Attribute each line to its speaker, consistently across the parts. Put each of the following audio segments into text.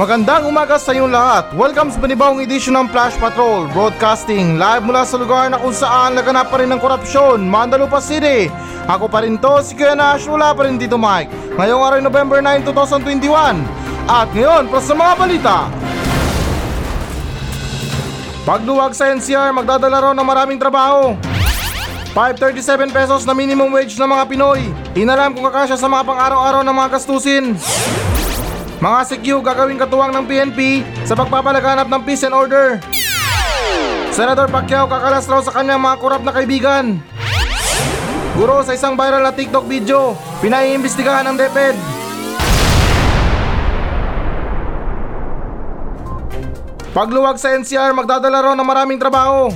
Speaker 1: Magandang umaga sa inyong lahat. Welcome sa panibawang edisyon ng Flash Patrol Broadcasting live mula sa lugar na kung saan naganap pa rin ng korupsyon, Mandalupa City. Ako pa rin to, si Kuya Nash, wala pa rin dito Mike. Ngayong araw November 9, 2021. At ngayon, para sa mga balita. Pagluwag sa NCR, magdadala raw ng maraming trabaho. 537 pesos na minimum wage ng mga Pinoy. Inalam kung kakasya sa mga pang-araw-araw ng mga gastusin. Mga CQ gagawing katuwang ng PNP sa pagpapalaganap ng peace and order. Senator Pacquiao kakalas raw sa kanyang mga korap na kaibigan. Guro sa isang viral na TikTok video, pinaiimbestigahan ng DepEd. Pagluwag sa NCR, magdadala raw ng maraming trabaho.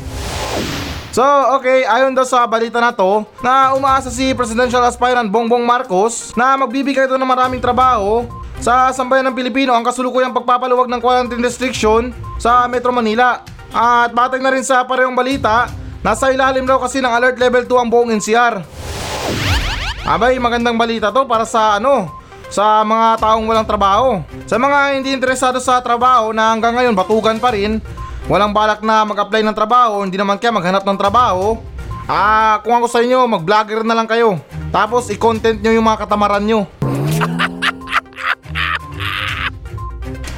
Speaker 1: So, okay, ayon daw sa balita na to, na umaasa si Presidential Aspirant Bongbong Marcos na magbibigay ito ng maraming trabaho sa sambayan ng Pilipino ang kasulukuyang pagpapaluwag ng quarantine restriction sa Metro Manila. At batay na rin sa parehong balita, nasa ilalim daw kasi ng alert level 2 ang buong NCR. Abay, magandang balita to para sa ano, sa mga taong walang trabaho. Sa mga hindi interesado sa trabaho na hanggang ngayon batugan pa rin, walang balak na mag-apply ng trabaho, hindi naman kaya maghanap ng trabaho, ah, kung ako sa inyo, mag-vlogger na lang kayo. Tapos i-content nyo yung mga katamaran nyo.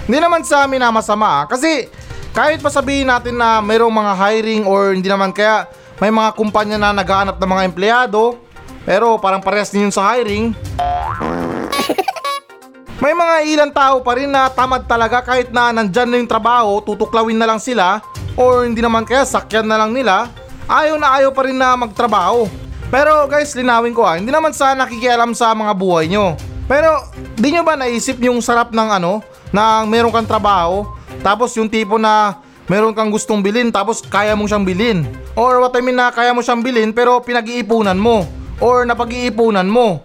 Speaker 1: Hindi naman sa amin na masama kasi kahit pa sabihin natin na mayroong mga hiring or hindi naman kaya may mga kumpanya na naghahanap ng mga empleyado pero parang parehas din yun sa hiring. May mga ilang tao pa rin na tamad talaga kahit na nandyan na yung trabaho, tutuklawin na lang sila or hindi naman kaya sakyan na lang nila, ayaw na ayaw pa rin na magtrabaho. Pero guys, linawin ko ah, hindi naman sa nakikialam sa mga buhay nyo. Pero di nyo ba naisip yung sarap ng ano, na meron kang trabaho, tapos yung tipo na meron kang gustong bilhin tapos kaya mo siyang bilhin. Or what I mean na kaya mo siyang bilhin pero pinag-iipunan mo or napag-iipunan mo.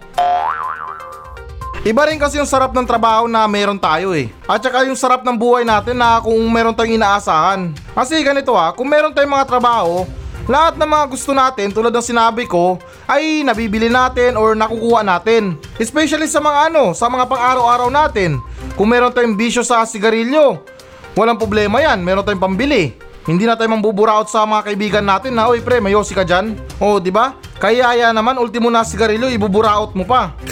Speaker 1: Iba rin kasi yung sarap ng trabaho na meron tayo eh. At saka yung sarap ng buhay natin na kung meron tayong inaasahan. Kasi ganito ah, kung meron tayong mga trabaho, lahat ng mga gusto natin tulad ng sinabi ko ay nabibili natin or nakukuha natin. Especially sa mga ano, sa mga pang-araw-araw natin. Kung meron tayong bisyo sa sigarilyo, walang problema yan, meron tayong pambili. Hindi na tayo mambuburaot sa mga kaibigan natin na, Oy pre, may yosi ka dyan. O, di ba? Kaya ya naman, ultimo na sigarilyo, ibuburaot mo pa.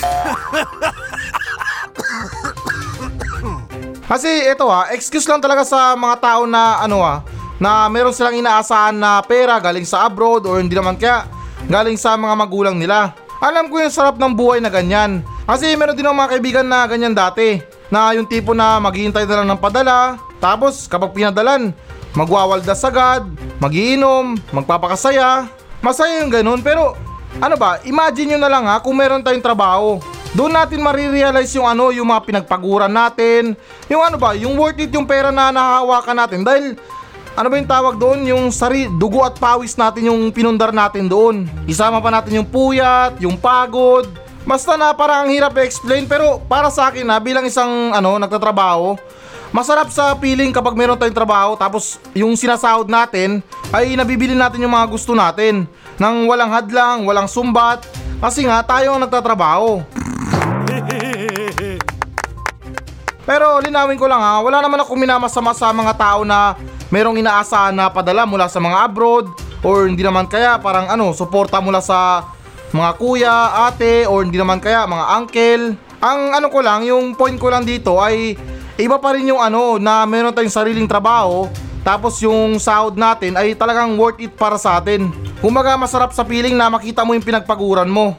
Speaker 1: Kasi ito ha, excuse lang talaga sa mga tao na ano ha, na meron silang inaasahan na pera galing sa abroad or hindi naman kaya galing sa mga magulang nila. Alam ko yung sarap ng buhay na ganyan. Kasi meron din mga kaibigan na ganyan dati. Na yung tipo na maghihintay na lang ng padala, tapos kapag pinadalan, magwawaldas agad, magiinom, magpapakasaya. Masaya yung ganun pero ano ba, imagine nyo na lang ha kung meron tayong trabaho. Doon natin marirealize yung ano, yung mga pinagpaguran natin. Yung ano ba, yung worth it yung pera na nahahawakan natin. Dahil, ano ba yung tawag doon? Yung sari, dugo at pawis natin yung pinundar natin doon. Isama pa natin yung puyat, yung pagod. Basta na parang ang hirap i-explain pero para sa akin na bilang isang ano, nagtatrabaho, masarap sa feeling kapag meron tayong trabaho tapos yung sinasahod natin ay nabibili natin yung mga gusto natin nang walang hadlang, walang sumbat kasi nga tayo ang nagtatrabaho. Pero linawin ko lang ha, wala naman ako minamasama sa mga tao na merong inaasahan na padala mula sa mga abroad or hindi naman kaya parang ano, suporta mula sa mga kuya, ate or hindi naman kaya mga uncle. Ang ano ko lang, yung point ko lang dito ay iba pa rin yung ano na meron tayong sariling trabaho tapos yung sahod natin ay talagang worth it para sa atin. Kumaga masarap sa feeling na makita mo yung pinagpaguran mo.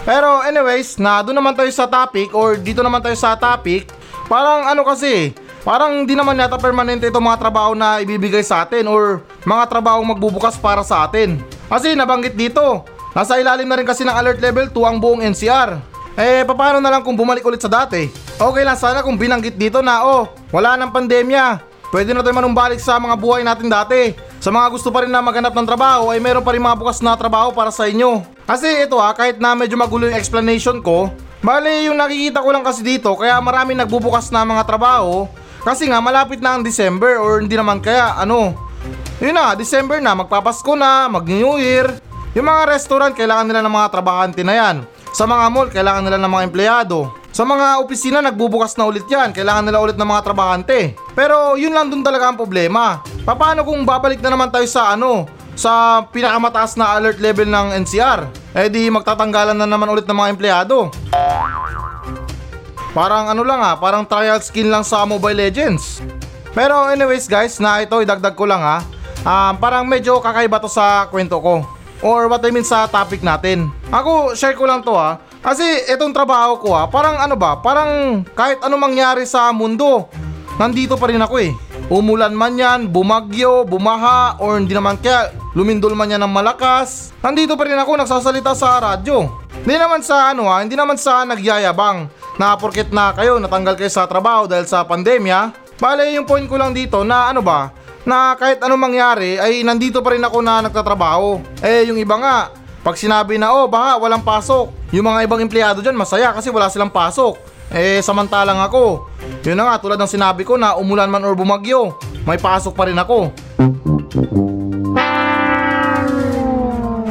Speaker 1: Pero anyways, na doon naman tayo sa topic or dito naman tayo sa topic, parang ano kasi, parang di naman yata permanente itong mga trabaho na ibibigay sa atin or mga trabaho magbubukas para sa atin. Kasi nabanggit dito, nasa ilalim na rin kasi ng alert level 2 ang buong NCR. Eh, paano na lang kung bumalik ulit sa dati? Okay lang sana kung binanggit dito na, oh, wala nang pandemya. Pwede na tayo manumbalik sa mga buhay natin dati. Sa mga gusto pa rin na maghanap ng trabaho ay meron pa rin mga bukas na trabaho para sa inyo. Kasi ito ha, kahit na medyo magulo yung explanation ko, bali yung nakikita ko lang kasi dito kaya marami nagbubukas na mga trabaho kasi nga malapit na ang December or hindi naman kaya ano. Yun na, December na, magpapasko na, mag New Year. Yung mga restaurant kailangan nila ng mga trabahante na yan. Sa mga mall, kailangan nila ng mga empleyado. Sa mga opisina nagbubukas na ulit yan, kailangan nila ulit ng mga trabahante. Pero yun lang dun talaga ang problema. Paano kung babalik na naman tayo sa ano, sa pinakamataas na alert level ng NCR? Eh di magtatanggalan na naman ulit ng mga empleyado. Parang ano lang ah, parang trial skin lang sa Mobile Legends. Pero anyways guys, na ito idagdag ko lang ha. Um, parang medyo kakaiba to sa kwento ko. Or what I mean sa topic natin. Ako, share ko lang to ha. Kasi itong trabaho ko ha, parang ano ba, parang kahit ano mangyari sa mundo, nandito pa rin ako eh. Umulan man yan, bumagyo, bumaha, or hindi naman kaya lumindol man yan ng malakas. Nandito pa rin ako nagsasalita sa radyo. Hindi naman sa ano ha, hindi naman sa nagyayabang na porket na kayo natanggal kayo sa trabaho dahil sa pandemya. Bale yung point ko lang dito na ano ba, na kahit anong mangyari ay nandito pa rin ako na nagtatrabaho. Eh yung iba nga, pag sinabi na oh baka walang pasok, yung mga ibang empleyado dyan masaya kasi wala silang pasok. Eh samantalang ako, yun na nga tulad ng sinabi ko na umulan man or bumagyo, may pasok pa rin ako.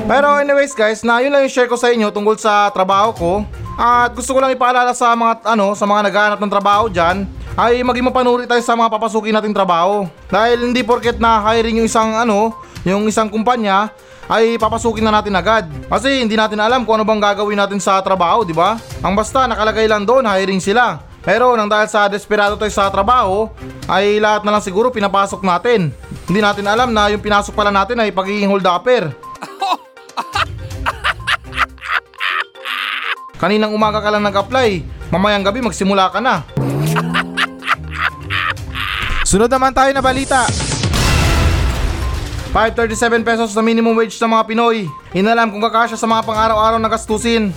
Speaker 1: Pero anyways guys, na yun lang yung share ko sa inyo tungkol sa trabaho ko. At gusto ko lang ipaalala sa mga ano, sa mga naghahanap ng trabaho diyan ay maging mapanuri tayo sa mga papasukin nating trabaho. Dahil hindi porket na hiring yung isang ano, yung isang kumpanya ay papasukin na natin agad. Kasi hindi natin alam kung ano bang gagawin natin sa trabaho, di ba? Ang basta nakalagay lang doon, hiring sila. Pero nang dahil sa desperado tayo sa trabaho, ay lahat na lang siguro pinapasok natin. Hindi natin alam na yung pinasok pala natin ay pagiging hold upper. Kaninang umaga ka lang nag-apply, mamayang gabi magsimula ka na. Sunod naman tayo na balita. 537 pesos na minimum wage sa mga Pinoy. Inalam kung kakasya sa mga pang-araw-araw na gastusin.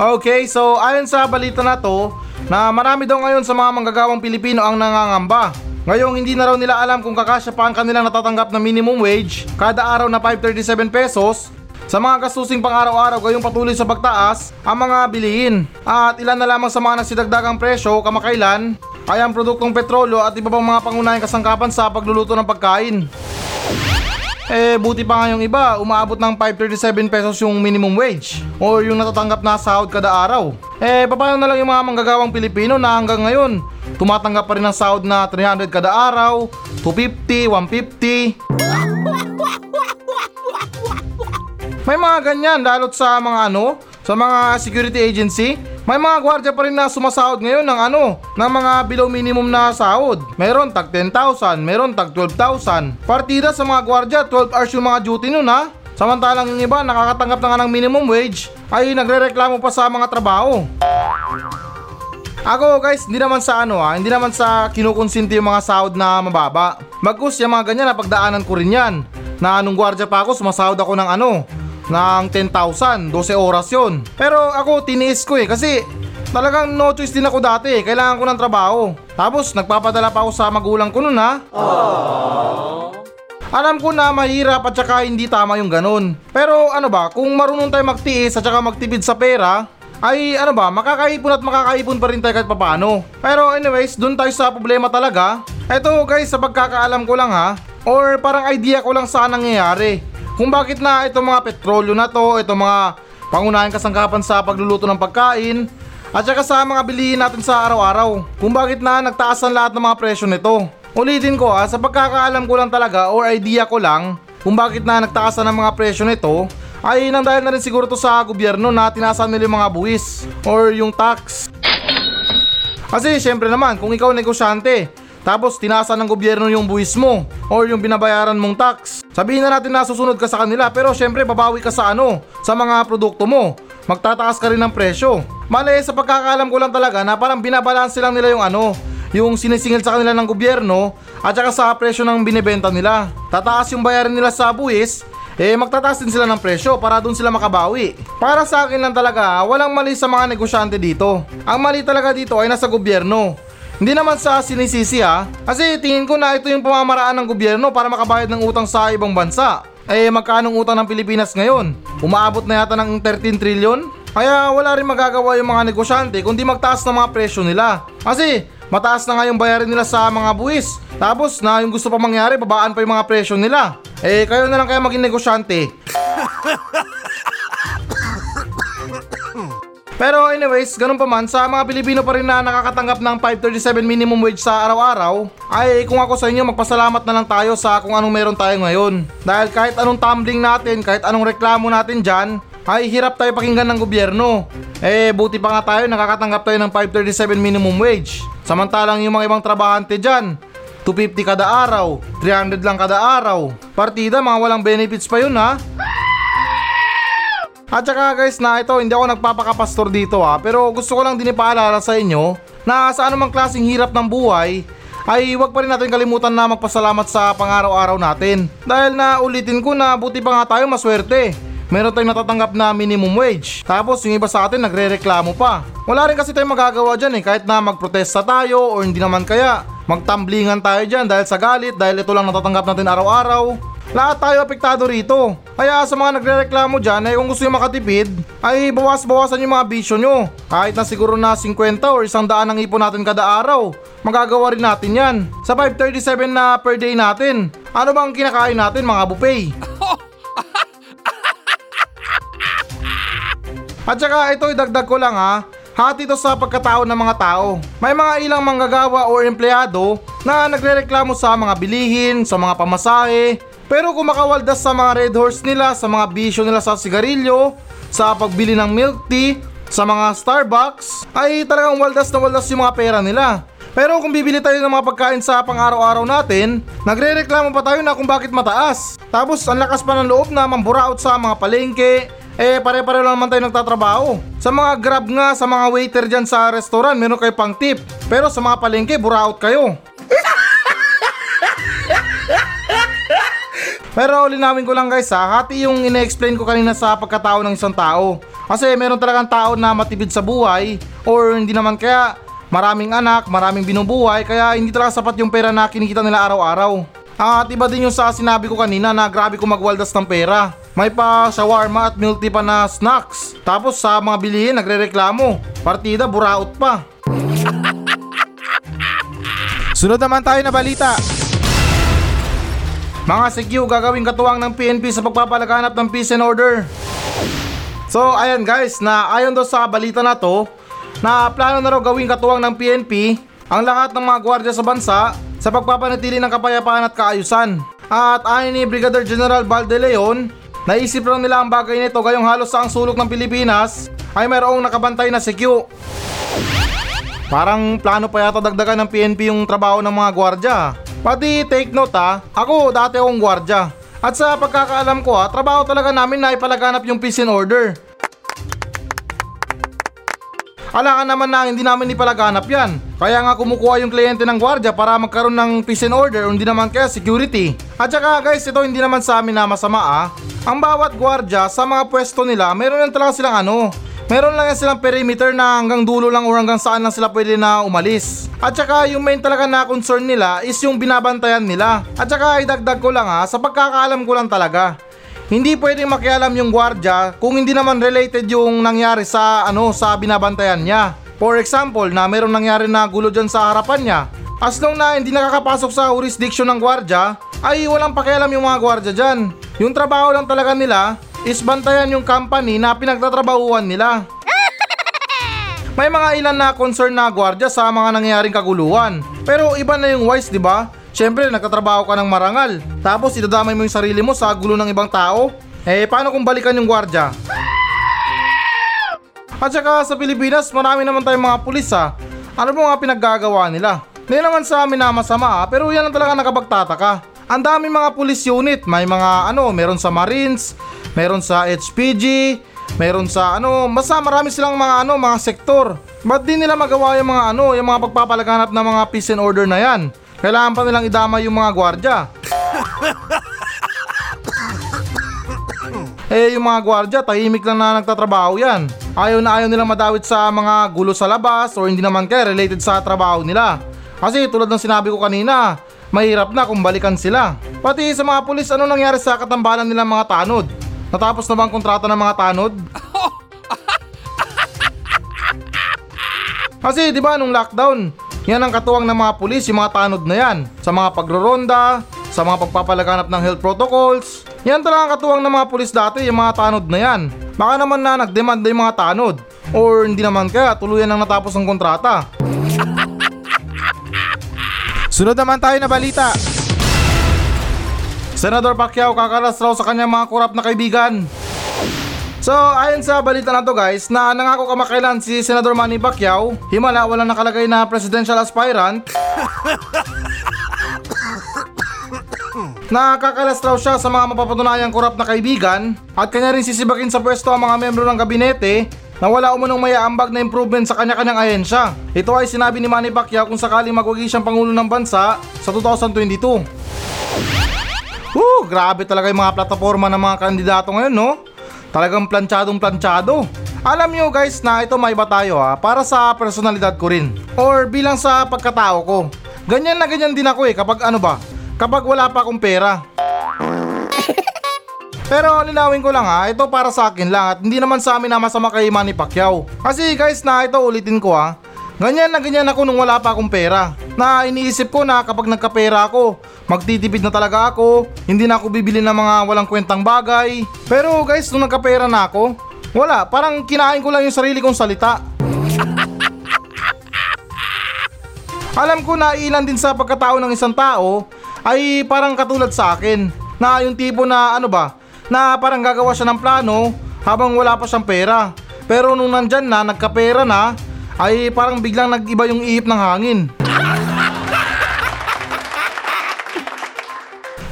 Speaker 1: Okay, so ayon sa balita na to, na marami daw ngayon sa mga manggagawang Pilipino ang nangangamba. Ngayong hindi na raw nila alam kung kakasya pa ang kanilang natatanggap na minimum wage kada araw na 537 pesos sa mga gastusin pang araw-araw gayong patuloy sa pagtaas ang mga bilihin. At ilan na lamang sa mga nagsidagdagang presyo kamakailan ay ang produktong petrolyo at iba pang mga pangunahing kasangkapan sa pagluluto ng pagkain. Eh, buti pa nga yung iba, umaabot ng 537 pesos yung minimum wage or yung natatanggap na sahod kada araw. Eh, paano na lang yung mga manggagawang Pilipino na hanggang ngayon, tumatanggap pa rin ng sahod na 300 kada araw, 250, 150. May mga ganyan, lalot sa mga ano, sa mga security agency. May mga gwardiya pa rin na sumasahod ngayon ng ano, ng mga below minimum na sahod. Meron tag 10,000, meron tag 12,000. Partida sa mga gwardiya, 12 hours yung mga duty nun ha. Samantalang yung iba nakakatanggap na nga ng minimum wage ay nagrereklamo pa sa mga trabaho. Ako guys, hindi naman sa ano ha, hindi naman sa kinukonsinti yung mga sahod na mababa. Bagus yung mga ganyan na pagdaanan ko rin yan. Na anong gwardiya pa ako, sumasahod ako ng ano, ng 10,000, 12 oras yon. Pero ako tiniis ko eh kasi talagang no choice din ako dati eh. Kailangan ko ng trabaho. Tapos nagpapadala pa ako sa magulang ko nun ha. Alam ko na mahirap at saka hindi tama yung ganun. Pero ano ba, kung marunong tayo magtiis at saka magtipid sa pera, ay ano ba, makakaipon at makakaipon pa rin tayo kahit papano. Pero anyways, dun tayo sa problema talaga. Eto guys, sa pagkakaalam ko lang ha, or parang idea ko lang sa nangyayari. Kung bakit na itong mga petrolyo na to, itong mga pangunahing kasangkapan sa pagluluto ng pagkain, at saka sa mga bilihin natin sa araw-araw. Kung bakit na nagtaas ang lahat ng mga presyo nito. Ulitin ko ha, sa pagkakaalam ko lang talaga or idea ko lang, kung bakit na nagtaas ang mga presyo nito, ay nang dahil na rin siguro to sa gobyerno na tinasan nila yung mga buwis or yung tax. Kasi syempre naman, kung ikaw negosyante, tapos tinasan ng gobyerno yung buwis mo or yung binabayaran mong tax. Sabihin na natin na susunod ka sa kanila pero syempre babawi ka sa ano, sa mga produkto mo. Magtataas ka rin ng presyo. Mali sa pagkakaalam ko lang talaga na parang binabalanse lang nila yung ano, yung sinisingil sa kanila ng gobyerno at saka sa presyo ng binibenta nila. Tataas yung bayarin nila sa buwis, eh magtataas din sila ng presyo para doon sila makabawi. Para sa akin lang talaga, walang mali sa mga negosyante dito. Ang mali talaga dito ay nasa gobyerno. Hindi naman sa sinisisi ha, kasi tingin ko na ito yung pamamaraan ng gobyerno para makabayad ng utang sa ibang bansa. Eh magkano ang utang ng Pilipinas ngayon? Umaabot na yata ng 13 trillion? Kaya wala rin magagawa yung mga negosyante kundi magtaas ng mga presyo nila. Kasi mataas na nga yung bayarin nila sa mga buwis. Tapos na yung gusto pa mangyari, babaan pa yung mga presyo nila. Eh kayo na lang kaya maging negosyante. Pero anyways, ganun pa man, sa mga Pilipino pa rin na nakakatanggap ng 537 minimum wage sa araw-araw, ay kung ako sa inyo, magpasalamat na lang tayo sa kung anong meron tayo ngayon. Dahil kahit anong tumbling natin, kahit anong reklamo natin dyan, ay hirap tayo pakinggan ng gobyerno. Eh, buti pa nga tayo, nakakatanggap tayo ng 537 minimum wage. Samantalang yung mga ibang trabahante dyan, 250 kada araw, 300 lang kada araw. Partida, mga walang benefits pa yun ha. At saka guys na ito, hindi ako nagpapakapastor dito ha, pero gusto ko lang din ipaalala sa inyo na sa anumang klaseng hirap ng buhay, ay huwag pa rin natin kalimutan na magpasalamat sa pangaraw-araw natin. Dahil na ulitin ko na buti pa nga tayo maswerte. Meron tayong natatanggap na minimum wage. Tapos yung iba sa atin nagre-reklamo pa. Wala rin kasi tayong magagawa dyan eh kahit na magprotesta tayo o hindi naman kaya. Magtamblingan tayo dyan dahil sa galit dahil ito lang natatanggap natin araw-araw. Lahat tayo apektado rito. Kaya sa mga nagre-reklamo dyan ay kung gusto nyo makatipid, ay bawas-bawasan yung mga bisyo nyo. Kahit na siguro na 50 or isang daan ang ipon natin kada araw, magagawa rin natin yan. Sa 537 na per day natin, ano bang kinakain natin mga buffet? At saka ito idagdag ko lang ha, hati to sa pagkatao ng mga tao. May mga ilang manggagawa o empleyado na nagrereklamo sa mga bilihin, sa mga pamasahe, pero kung makawaldas sa mga red horse nila, sa mga bisyo nila sa sigarilyo, sa pagbili ng milk tea, sa mga Starbucks, ay talagang waldas na waldas yung mga pera nila. Pero kung bibili tayo ng mga pagkain sa pang-araw-araw natin, nagre-reklamo pa tayo na kung bakit mataas. Tapos ang lakas pa ng loob na mamburaot sa mga palengke, eh pare-pareho lang naman tayo nagtatrabaho. Sa mga grab nga, sa mga waiter dyan sa restaurant, meron kayo pang tip. Pero sa mga palengke, buraot kayo. Pero linawin ko lang guys ha, hati yung ine-explain ko kanina sa pagkatao ng isang tao. Kasi meron talagang tao na matibid sa buhay or hindi naman kaya maraming anak, maraming binubuhay kaya hindi talaga sapat yung pera na kinikita nila araw-araw. At iba din yung sa sinabi ko kanina na grabe ko magwaldas ng pera. May pa shawarma at milk tea pa na snacks. Tapos sa mga bilihin nagre-reklamo. Partida buraot pa. Sunod naman tayo na balita. Mga CQ gagawing katuwang ng PNP sa pagpapalaganap ng peace and order. So ayan guys, na ayon do sa balita na to, na plano na raw gawing katuwang ng PNP ang lahat ng mga gwardiya sa bansa sa pagpapanatili ng kapayapaan at kaayusan. At ayon ni Brigadier General Balde Leon, naisip lang nila ang bagay nito gayong halos sa ang sulok ng Pilipinas ay mayroong nakabantay na CQ. Parang plano pa yata dagdagan ng PNP yung trabaho ng mga gwardya. Pati take note ha, ako dati akong gwardya. At sa pagkakaalam ko ha, trabaho talaga namin na ipalaganap yung peace and order. Ala ka naman na hindi namin ipalaganap yan. Kaya nga kumukuha yung kliyente ng gwardya para magkaroon ng peace and order o hindi naman kaya security. At saka guys, ito hindi naman sa amin na masama ah. Ang bawat gwardya sa mga pwesto nila, meron lang talaga silang ano, Meron lang yan silang perimeter na hanggang dulo lang o hanggang saan lang sila pwede na umalis. At saka yung main talaga na concern nila is yung binabantayan nila. At saka idagdag ko lang ha, sa pagkakaalam ko lang talaga. Hindi pwedeng makialam yung gwardya kung hindi naman related yung nangyari sa ano sa binabantayan niya. For example, na meron nangyari na gulo dyan sa harapan niya. As long na hindi nakakapasok sa jurisdiction ng gwardya, ay walang pakialam yung mga gwardya dyan. Yung trabaho lang talaga nila is bantayan yung company na pinagtatrabahuan nila. May mga ilan na concern na gwardya sa mga nangyayaring kaguluhan. Pero iba na yung wise, di ba? Siyempre, nagtatrabaho ka ng marangal. Tapos idadamay mo yung sarili mo sa gulo ng ibang tao. Eh, paano kung balikan yung gwardya? At saka sa Pilipinas, marami naman tayong mga pulis ha. Ano mo nga pinaggagawa nila? Hindi naman sa amin na masama ha, pero yan ang talaga nakapagtataka. Ang dami mga police unit, may mga ano, meron sa Marines, meron sa HPG, meron sa ano, basta marami silang mga ano, mga sektor. Ba't di nila magawa yung mga ano, yung mga pagpapalaganap ng mga peace and order na yan? Kailangan pa nilang idama yung mga gwardya. eh yung mga gwardya, tahimik lang na nagtatrabaho yan. Ayaw na ayaw nilang madawit sa mga gulo sa labas or hindi naman kaya related sa trabaho nila. Kasi tulad ng sinabi ko kanina, mahirap na kung balikan sila. Pati sa mga pulis, ano nangyari sa katambalan nilang mga tanod? Natapos na ba ang kontrata ng mga tanod? Kasi di ba nung lockdown, yan ang katuwang ng mga pulis, yung mga tanod na yan. Sa mga pagroronda, sa mga pagpapalaganap ng health protocols. Yan talaga ang katuwang ng mga pulis dati, yung mga tanod na yan. Baka naman na nagdemand na yung mga tanod. Or hindi naman kaya tuluyan nang natapos ang kontrata. Sunod naman tayo na balita. Senador Pacquiao kakalas raw sa kanyang mga korap na kaibigan. So, ayon sa balita na to guys, na nangako kamakailan si Senador Manny Pacquiao, himala walang nakalagay na presidential aspirant, Nakakalas raw siya sa mga mapapatunayang korap na kaibigan at kanya rin sisibakin sa pwesto ang mga membro ng gabinete na wala umunong may aambag na improvement sa kanya-kanyang ahensya. Ito ay sinabi ni Manny Pacquiao kung sakaling magwagi siyang Pangulo ng Bansa sa 2022. Woo, grabe talaga yung mga plataforma ng mga kandidato ngayon, no? Talagang planchadong planchado. Alam nyo guys na ito may iba tayo ha, para sa personalidad ko rin. Or bilang sa pagkatao ko. Ganyan na ganyan din ako eh kapag ano ba, kapag wala pa akong pera. Pero linawin ko lang ha, ito para sa akin lang at hindi naman sa amin na masama kay Manny Pacquiao. Kasi guys na ito ulitin ko ha, ganyan na ganyan ako nung wala pa akong pera. Na iniisip ko na kapag nagkapera ako, magtitipid na talaga ako, hindi na ako bibili ng mga walang kwentang bagay. Pero guys, nung nagkapera na ako, wala, parang kinain ko lang yung sarili kong salita. Alam ko na ilan din sa pagkatao ng isang tao ay parang katulad sa akin na yung tipo na ano ba na parang gagawa siya ng plano habang wala pa siyang pera. Pero nung nandyan na nagkapera na ay parang biglang nag-iba yung ihip ng hangin.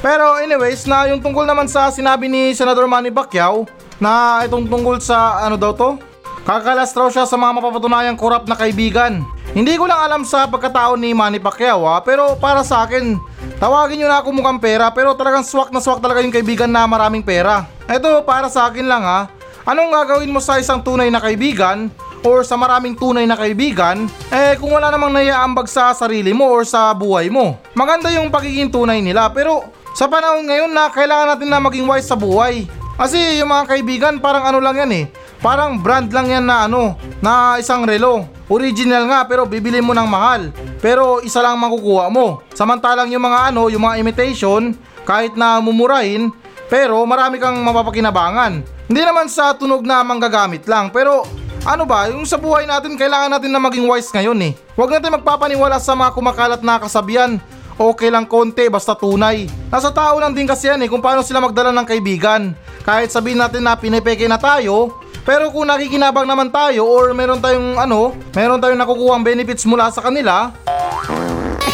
Speaker 1: Pero anyways na yung tungkol naman sa sinabi ni Senador Manny Pacquiao na itong tungkol sa ano daw to? Kakalas raw siya sa mga mapapatunayang korap na kaibigan. Hindi ko lang alam sa pagkatao ni Manny Pacquiao ha, pero para sa akin, tawagin nyo na ako mukhang pera pero talagang swak na swak talaga yung kaibigan na maraming pera. Ito para sa akin lang ha, anong gagawin mo sa isang tunay na kaibigan or sa maraming tunay na kaibigan, eh kung wala namang naiaambag sa sarili mo or sa buhay mo. Maganda yung pagiging tunay nila pero sa panahon ngayon na kailangan natin na maging wise sa buhay. Kasi yung mga kaibigan parang ano lang yan eh, Parang brand lang yan na ano, na isang relo. Original nga pero bibili mo ng mahal. Pero isa lang makukuha mo. Samantalang yung mga ano, yung mga imitation, kahit na mumurahin, pero marami kang mapapakinabangan. Hindi naman sa tunog na manggagamit lang, pero ano ba, yung sa buhay natin kailangan natin na maging wise ngayon eh. Huwag natin magpapaniwala sa mga kumakalat na kasabihan. Okay lang konti basta tunay. Nasa tao lang din kasi yan eh kung paano sila magdala ng kaibigan. Kahit sabihin natin na pinipeke na tayo, pero kung nakikinabang naman tayo or meron tayong ano, meron tayong nakukuha benefits mula sa kanila,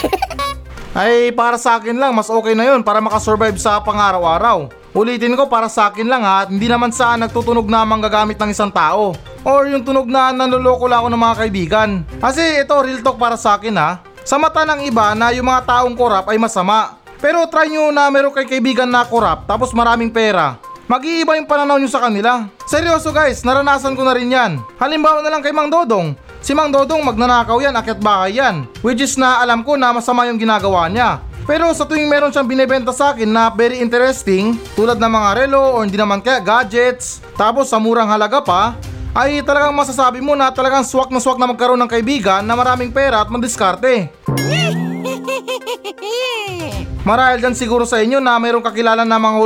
Speaker 1: ay para sa akin lang mas okay na yun para makasurvive sa pangaraw-araw. Ulitin ko para sa akin lang ha, hindi naman sa nagtutunog na manggagamit ng isang tao. Or yung tunog na nanloloko lang ako ng mga kaibigan. Kasi ito real talk para sa akin ha. Sa mata ng iba na yung mga taong korap ay masama. Pero try nyo na meron kay kaibigan na korap tapos maraming pera mag-iiba yung pananaw nyo sa kanila. Seryoso guys, naranasan ko na rin yan. Halimbawa na lang kay Mang Dodong. Si Mang Dodong magnanakaw yan, akyat bahay yan. Which is na alam ko na masama yung ginagawa niya. Pero sa tuwing meron siyang binebenta sa akin na very interesting, tulad ng mga relo o hindi naman kaya gadgets, tapos sa murang halaga pa, ay talagang masasabi mo na talagang swak na swak na magkaroon ng kaibigan na maraming pera at mandiskarte. Marahil dyan siguro sa inyo na mayroong kakilala na mga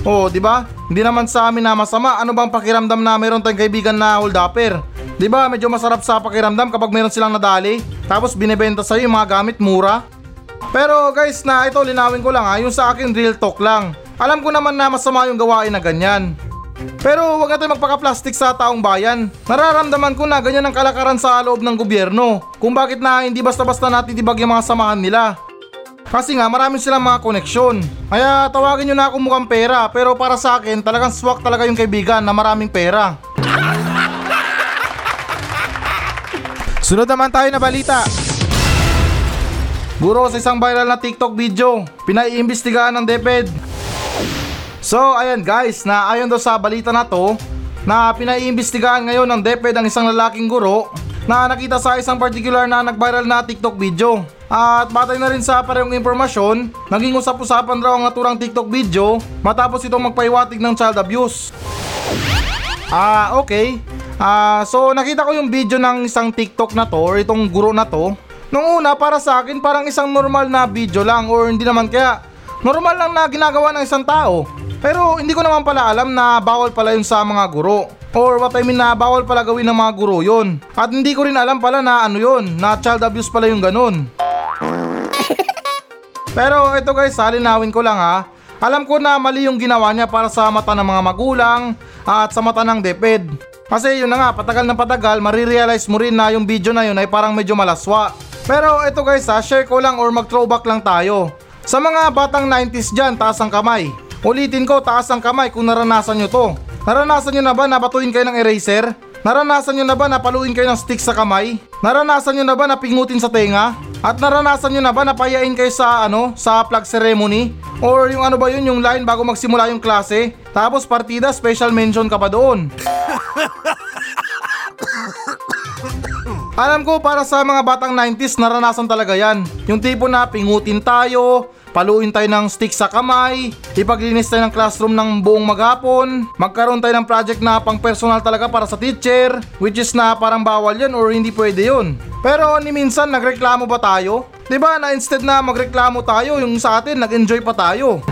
Speaker 1: Oh, di ba? Hindi naman sa amin na masama. Ano bang pakiramdam na meron tayong kaibigan na hold-upper? Di ba? Medyo masarap sa pakiramdam kapag meron silang nadali. Tapos binebenta sa'yo yung mga gamit mura. Pero guys na ito linawin ko lang ha, yung sa akin real talk lang. Alam ko naman na masama yung gawain na ganyan. Pero wag natin magpaka-plastic sa taong bayan. Nararamdaman ko na ganyan ang kalakaran sa loob ng gobyerno. Kung bakit na hindi basta-basta natitibag yung mga samahan nila. Kasi nga marami silang mga koneksyon. Kaya tawagin nyo na ako mukhang pera pero para sa akin talagang swak talaga yung kaibigan na maraming pera. Sunod naman tayo na balita. Guro sa isang viral na TikTok video, pinaiimbestigahan ng DepEd. So ayan guys, na ayon daw sa balita na to, na pinaiimbestigahan ngayon ng DepEd ang isang lalaking guro na nakita sa isang particular na nag-viral na TikTok video. At batay na rin sa parehong impormasyon, naging usap-usapan raw ang naturang TikTok video matapos itong magpaiwatig ng child abuse. Ah, okay. Ah, so nakita ko yung video ng isang TikTok na to or itong guro na to. Nung una para sa akin parang isang normal na video lang or hindi naman kaya normal lang na ginagawa ng isang tao. Pero hindi ko naman pala alam na bawal pala yun sa mga guro. Or what I mean na bawal pala gawin ng mga guro yun. At hindi ko rin alam pala na ano yun, na child abuse pala yung ganun. Pero ito guys, halinawin ko lang ha. Alam ko na mali yung ginawa niya para sa mata ng mga magulang at sa mata ng DepEd. Kasi yun na nga, patagal na patagal, marirealize mo rin na yung video na yun ay parang medyo malaswa. Pero ito guys ha, share ko lang or mag-throwback lang tayo. Sa mga batang 90s dyan, taas ang kamay. Ulitin ko, taas ang kamay kung naranasan nyo to. Naranasan nyo na ba na batuin kayo ng eraser? Naranasan nyo na ba na paluin kayo ng stick sa kamay? Naranasan nyo na ba na pingutin sa tenga? At naranasan nyo na ba na payain kayo sa ano, sa flag ceremony? Or yung ano ba yun, yung line bago magsimula yung klase? Tapos partida, special mention ka pa doon. Alam ko para sa mga batang 90s naranasan talaga yan. Yung tipo na pingutin tayo, paluin tayo ng stick sa kamay, ipaglinis tayo ng classroom ng buong maghapon, magkaroon tayo ng project na pang personal talaga para sa teacher, which is na parang bawal yan or hindi pwede yun. Pero ni minsan nagreklamo ba tayo? 'Di ba na instead na magreklamo tayo, yung sa atin nag-enjoy pa tayo.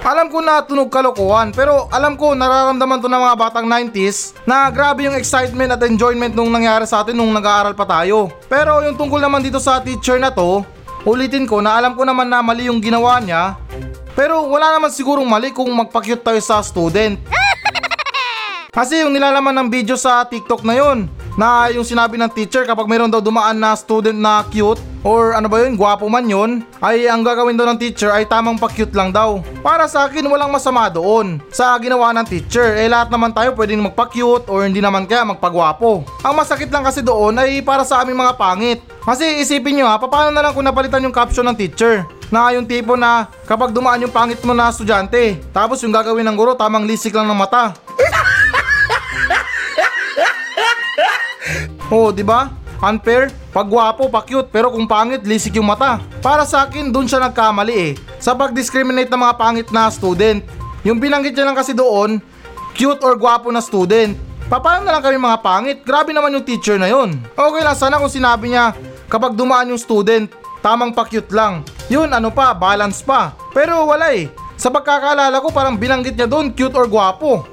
Speaker 1: Alam ko na tunog kalokohan pero alam ko nararamdaman to ng mga batang 90s na grabe yung excitement at enjoyment nung nangyari sa atin nung nag-aaral pa tayo. Pero yung tungkol naman dito sa teacher na to, ulitin ko na alam ko naman na mali yung ginawa niya. Pero wala naman sigurong mali kung magpa-cute tayo sa student. Kasi yung nilalaman ng video sa TikTok na yun, na yung sinabi ng teacher kapag mayroon daw dumaan na student na cute or ano ba yun, gwapo man yun, ay ang gagawin daw ng teacher ay tamang pa-cute lang daw. Para sa akin, walang masama doon sa ginawa ng teacher. Eh lahat naman tayo pwedeng magpa-cute or hindi naman kaya magpagwapo. Ang masakit lang kasi doon ay para sa aming mga pangit. Kasi isipin nyo ha, paano na lang kung napalitan yung caption ng teacher? Na yung tipo na kapag dumaan yung pangit mo na estudyante, tapos yung gagawin ng guro tamang lisik lang ng mata. Oo, di ba? Unfair, pag gwapo, pa cute, pero kung pangit, lisik yung mata. Para sa akin, dun siya nagkamali eh. Sa pag-discriminate ng mga pangit na student. Yung binanggit niya lang kasi doon, cute or gwapo na student. Paano na lang kami mga pangit? Grabe naman yung teacher na yun. Okay lang sana kung sinabi niya, kapag dumaan yung student, tamang pa cute lang. Yun, ano pa, balance pa. Pero wala eh. Sa pagkakaalala ko, parang binanggit niya doon, cute or gwapo.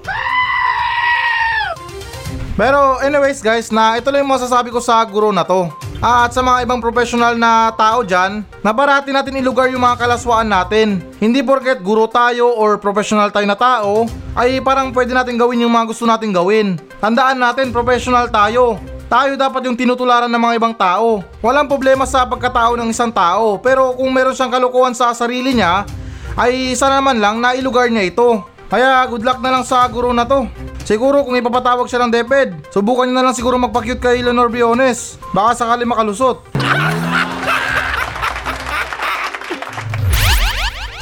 Speaker 1: Pero anyways guys, na ito lang yung masasabi ko sa guro na to. Ah, at sa mga ibang professional na tao dyan, na parati natin ilugar yung mga kalaswaan natin. Hindi porket guro tayo or professional tayo na tao, ay parang pwede natin gawin yung mga gusto natin gawin. Tandaan natin, professional tayo. Tayo dapat yung tinutularan ng mga ibang tao. Walang problema sa pagkatao ng isang tao, pero kung meron siyang kalukuhan sa sarili niya, ay sana naman lang na ilugar niya ito. Kaya good luck na lang sa guro na to. Siguro kung ipapatawag siya ng DepEd, subukan niyo na lang siguro magpa-cute kay Leonor Biones. Baka sakali makalusot.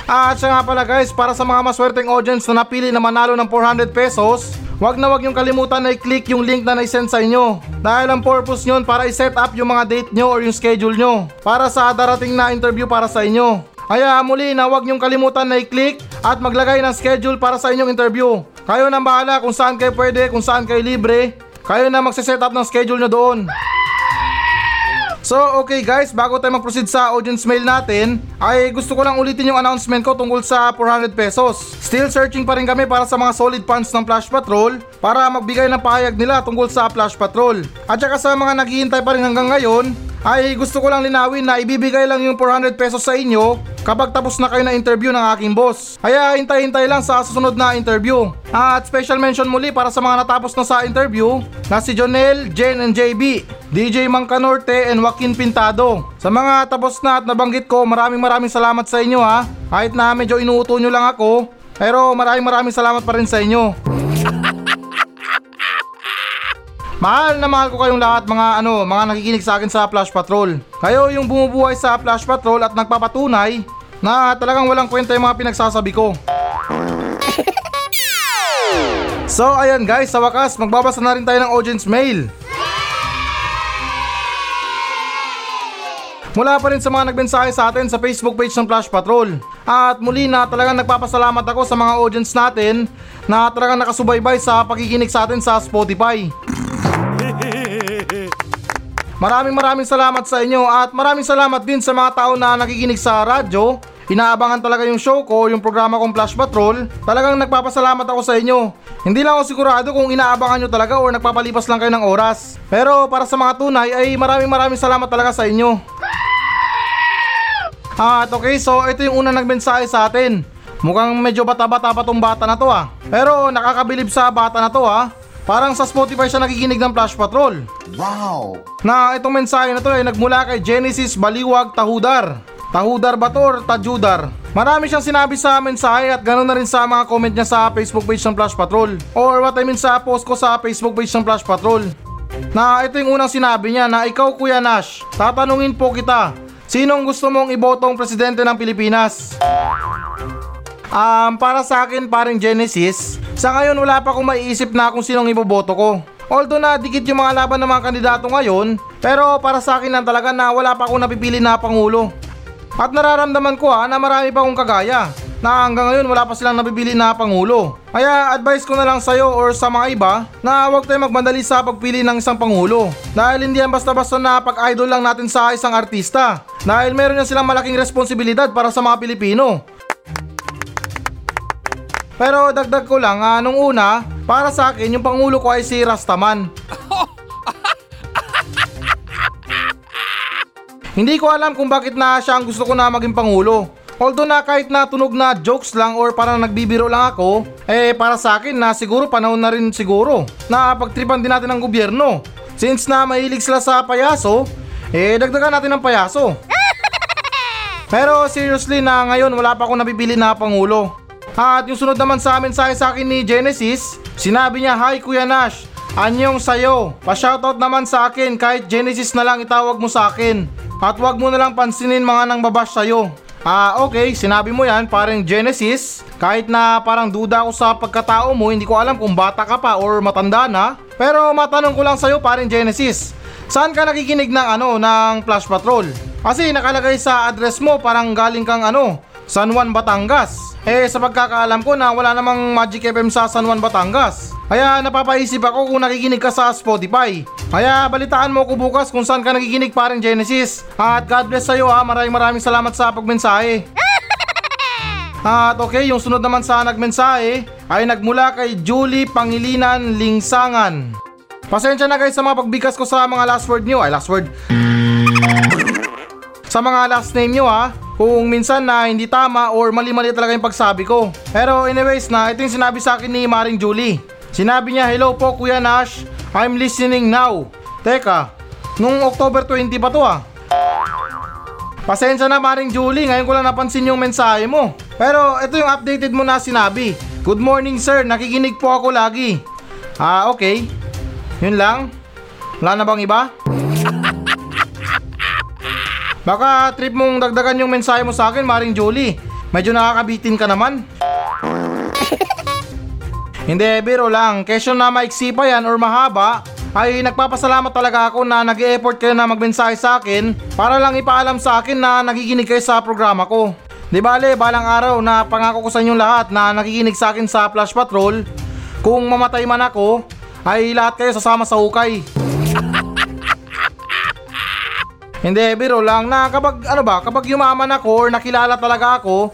Speaker 1: At siya nga pala guys, para sa mga maswerteng audience na napili na manalo ng 400 pesos, Huwag na huwag yung kalimutan na i-click yung link na na-send sa inyo. Dahil ang purpose nyon para i-set up yung mga date nyo or yung schedule nyo para sa darating na interview para sa inyo. Kaya muli na huwag nyong kalimutan na i-click at maglagay ng schedule para sa inyong interview. Kayo na bahala kung saan kayo pwede, kung saan kayo libre. Kayo na magse-set up ng schedule nyo doon. So okay guys, bago tayo mag-proceed sa audience mail natin, ay gusto ko lang ulitin yung announcement ko tungkol sa 400 pesos. Still searching pa rin kami para sa mga solid fans ng Flash Patrol para magbigay ng pahayag nila tungkol sa Flash Patrol. At saka sa mga naghihintay pa rin hanggang ngayon, ay gusto ko lang linawin na ibibigay lang yung 400 pesos sa inyo kapag tapos na kayo na interview ng aking boss. Kaya hintay-hintay lang sa susunod na interview. At special mention muli para sa mga natapos na sa interview na si Jonel, Jen and JB, DJ Mangkanorte and Joaquin Pintado. Sa mga tapos na at nabanggit ko, maraming maraming salamat sa inyo ha. Kahit na medyo inuuto nyo lang ako, pero maraming maraming salamat pa rin sa inyo. Mahal na mahal ko kayong lahat mga ano, mga nakikinig sa akin sa Flash Patrol. Kayo yung bumubuhay sa Flash Patrol at nagpapatunay na talagang walang kwenta yung mga pinagsasabi ko. So ayan guys, sa wakas magbabasa na rin tayo ng audience mail. Mula pa rin sa mga nagmensahe sa atin sa Facebook page ng Flash Patrol. At muli na talagang nagpapasalamat ako sa mga audience natin na talagang nakasubaybay sa pakikinig sa atin sa Spotify. Maraming maraming salamat sa inyo at maraming salamat din sa mga tao na nakikinig sa radyo inaabangan talaga yung show ko, yung programa kong Flash Patrol, talagang nagpapasalamat ako sa inyo. Hindi lang ako sigurado kung inaabangan nyo talaga or nagpapalipas lang kayo ng oras. Pero para sa mga tunay ay maraming maraming salamat talaga sa inyo. At okay, so ito yung unang nagmensahe sa atin. Mukhang medyo bata-bata pa tong bata na to ah. Pero nakakabilib sa bata na to ah. Parang sa Spotify siya nakikinig ng Flash Patrol.
Speaker 2: Wow!
Speaker 1: Na itong mensahe na to ay nagmula kay Genesis Baliwag Tahudar. Tahudar ba to or Tajudar? Marami siyang sinabi sa mensahe at ganoon na rin sa mga comment niya sa Facebook page ng Flash Patrol. Or what I mean sa post ko sa Facebook page ng Flash Patrol. Na ito yung unang sinabi niya na ikaw Kuya Nash, tatanungin po kita, sinong gusto mong ibotong presidente ng Pilipinas? Um, para sa akin paring Genesis, sa ngayon wala pa akong maiisip na kung sinong iboboto ko. Although na dikit yung mga laban ng mga kandidato ngayon, pero para sa akin lang talaga na wala pa akong napipili na pangulo. At nararamdaman ko ha na marami pa akong kagaya na hanggang ngayon wala pa silang napipili na pangulo. Kaya advice ko na lang sa'yo or sa mga iba na huwag tayo magmadali sa pagpili ng isang pangulo. Dahil hindi yan basta-basta na pag-idol lang natin sa isang artista. Dahil meron yan silang malaking responsibilidad para sa mga Pilipino. Pero dagdag ko lang, ah, nung una, para sa akin, yung pangulo ko ay si Rastaman. Hindi ko alam kung bakit na siya ang gusto ko na maging pangulo. Although na kahit na tunog na jokes lang or parang nagbibiro lang ako, eh para sa akin na siguro panahon na rin siguro na pagtripan din natin ng gobyerno. Since na mahilig sila sa payaso, eh dagdagan natin ng payaso. Pero seriously na ngayon wala pa akong nabibili na pangulo. At yung sunod naman sa amin sa sa akin ni Genesis, sinabi niya, Hi Kuya Nash, anyong sayo. Pa-shoutout naman sa akin kahit Genesis na lang itawag mo sa akin. At wag mo na lang pansinin mga nang babash sa'yo. Ah, okay, sinabi mo yan, parang Genesis. Kahit na parang duda ako sa pagkatao mo, hindi ko alam kung bata ka pa or matanda na. Pero matanong ko lang sa'yo, parang Genesis. Saan ka nakikinig ng ano, ng Flash Patrol? Kasi nakalagay sa address mo, parang galing kang ano, San Juan, Batangas. Eh, sa pagkakaalam ko na wala namang Magic FM sa San Juan, Batangas. Kaya napapaisip ako kung nakikinig ka sa Spotify. Kaya balitaan mo ko bukas kung saan ka nakikinig parang Genesis. At God bless sa'yo ha, maraming maraming salamat sa pagmensahe. At okay, yung sunod naman sa nagmensahe ay nagmula kay Julie Pangilinan Lingsangan. Pasensya na guys sa mga pagbigas ko sa mga last word nyo. Ay, last word. Sa mga last name nyo ha. Kung minsan na hindi tama or mali-mali talaga yung pagsabi ko. Pero anyways na, ito yung sinabi sa akin ni Maring Julie. Sinabi niya, hello po Kuya Nash, I'm listening now. Teka, nung October 20 pa to ah. Pasensya na Maring Julie, ngayon ko lang napansin yung mensahe mo. Pero ito yung updated mo na sinabi. Good morning sir, nakikinig po ako lagi. Ah, okay. Yun lang. Wala na bang iba? Baka trip mong dagdagan yung mensahe mo sa akin, Maring Julie. Medyo nakakabitin ka naman. Hindi, biro lang. Kesyo na maiksi pa yan or mahaba, ay nagpapasalamat talaga ako na nag effort kayo na magmensahe sa akin para lang ipaalam sa akin na nakikinig kayo sa programa ko. Di bale, balang araw na pangako ko sa inyong lahat na nakikinig sa akin sa Flash Patrol, kung mamatay man ako, ay lahat kayo sasama sa hukay. Hindi, biro lang na kapag ano ba, kapag yumaman ako or nakilala talaga ako,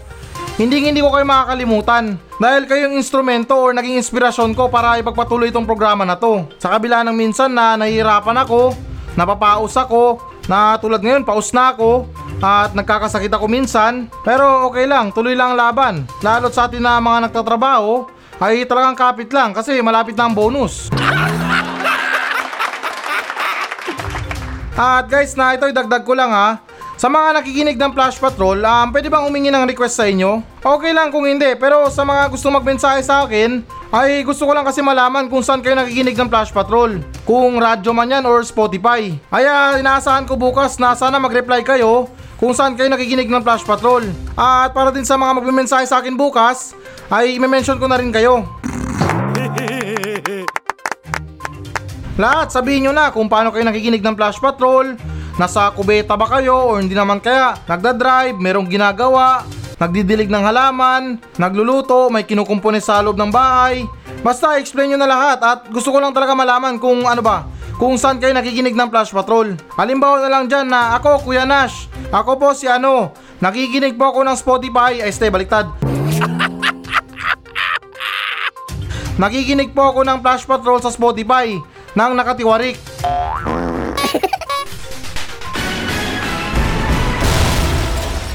Speaker 1: hindi hindi ko kayo makakalimutan. Dahil kayong instrumento or naging inspirasyon ko para ipagpatuloy itong programa na to. Sa kabila ng minsan na nahihirapan ako, napapaus ako, na tulad ngayon paus na ako, at nagkakasakit ako minsan. Pero okay lang, tuloy lang ang laban. Lalo't sa atin na mga nagtatrabaho, ay talagang kapit lang kasi malapit na ang bonus. At guys, na ito dagdag ko lang ha. Sa mga nakikinig ng Flash Patrol, um, pwede bang humingi ng request sa inyo? Okay lang kung hindi, pero sa mga gusto magmensahe sa akin, ay gusto ko lang kasi malaman kung saan kayo nakikinig ng Flash Patrol. Kung radyo man yan or Spotify. Kaya inaasahan ko bukas na sana mag-reply kayo kung saan kayo nakikinig ng Flash Patrol. At para din sa mga magmensahe sa akin bukas, ay i-mention ko na rin kayo. Lahat, sabihin nyo na kung paano kayo nakikinig ng Flash Patrol, nasa kubeta ba kayo o hindi naman kaya, nagdadrive, merong ginagawa, nagdidilig ng halaman, nagluluto, may kinukumpone sa loob ng bahay. Basta explain nyo na lahat at gusto ko lang talaga malaman kung ano ba, kung saan kayo nakikinig ng Flash Patrol. Halimbawa na lang dyan na ako, Kuya Nash, ako po si ano, Nakikinig po ako ng Spotify. Ay, stay, baliktad. Nakikinig po ako ng Flash Patrol sa Spotify nang nakatiwarik.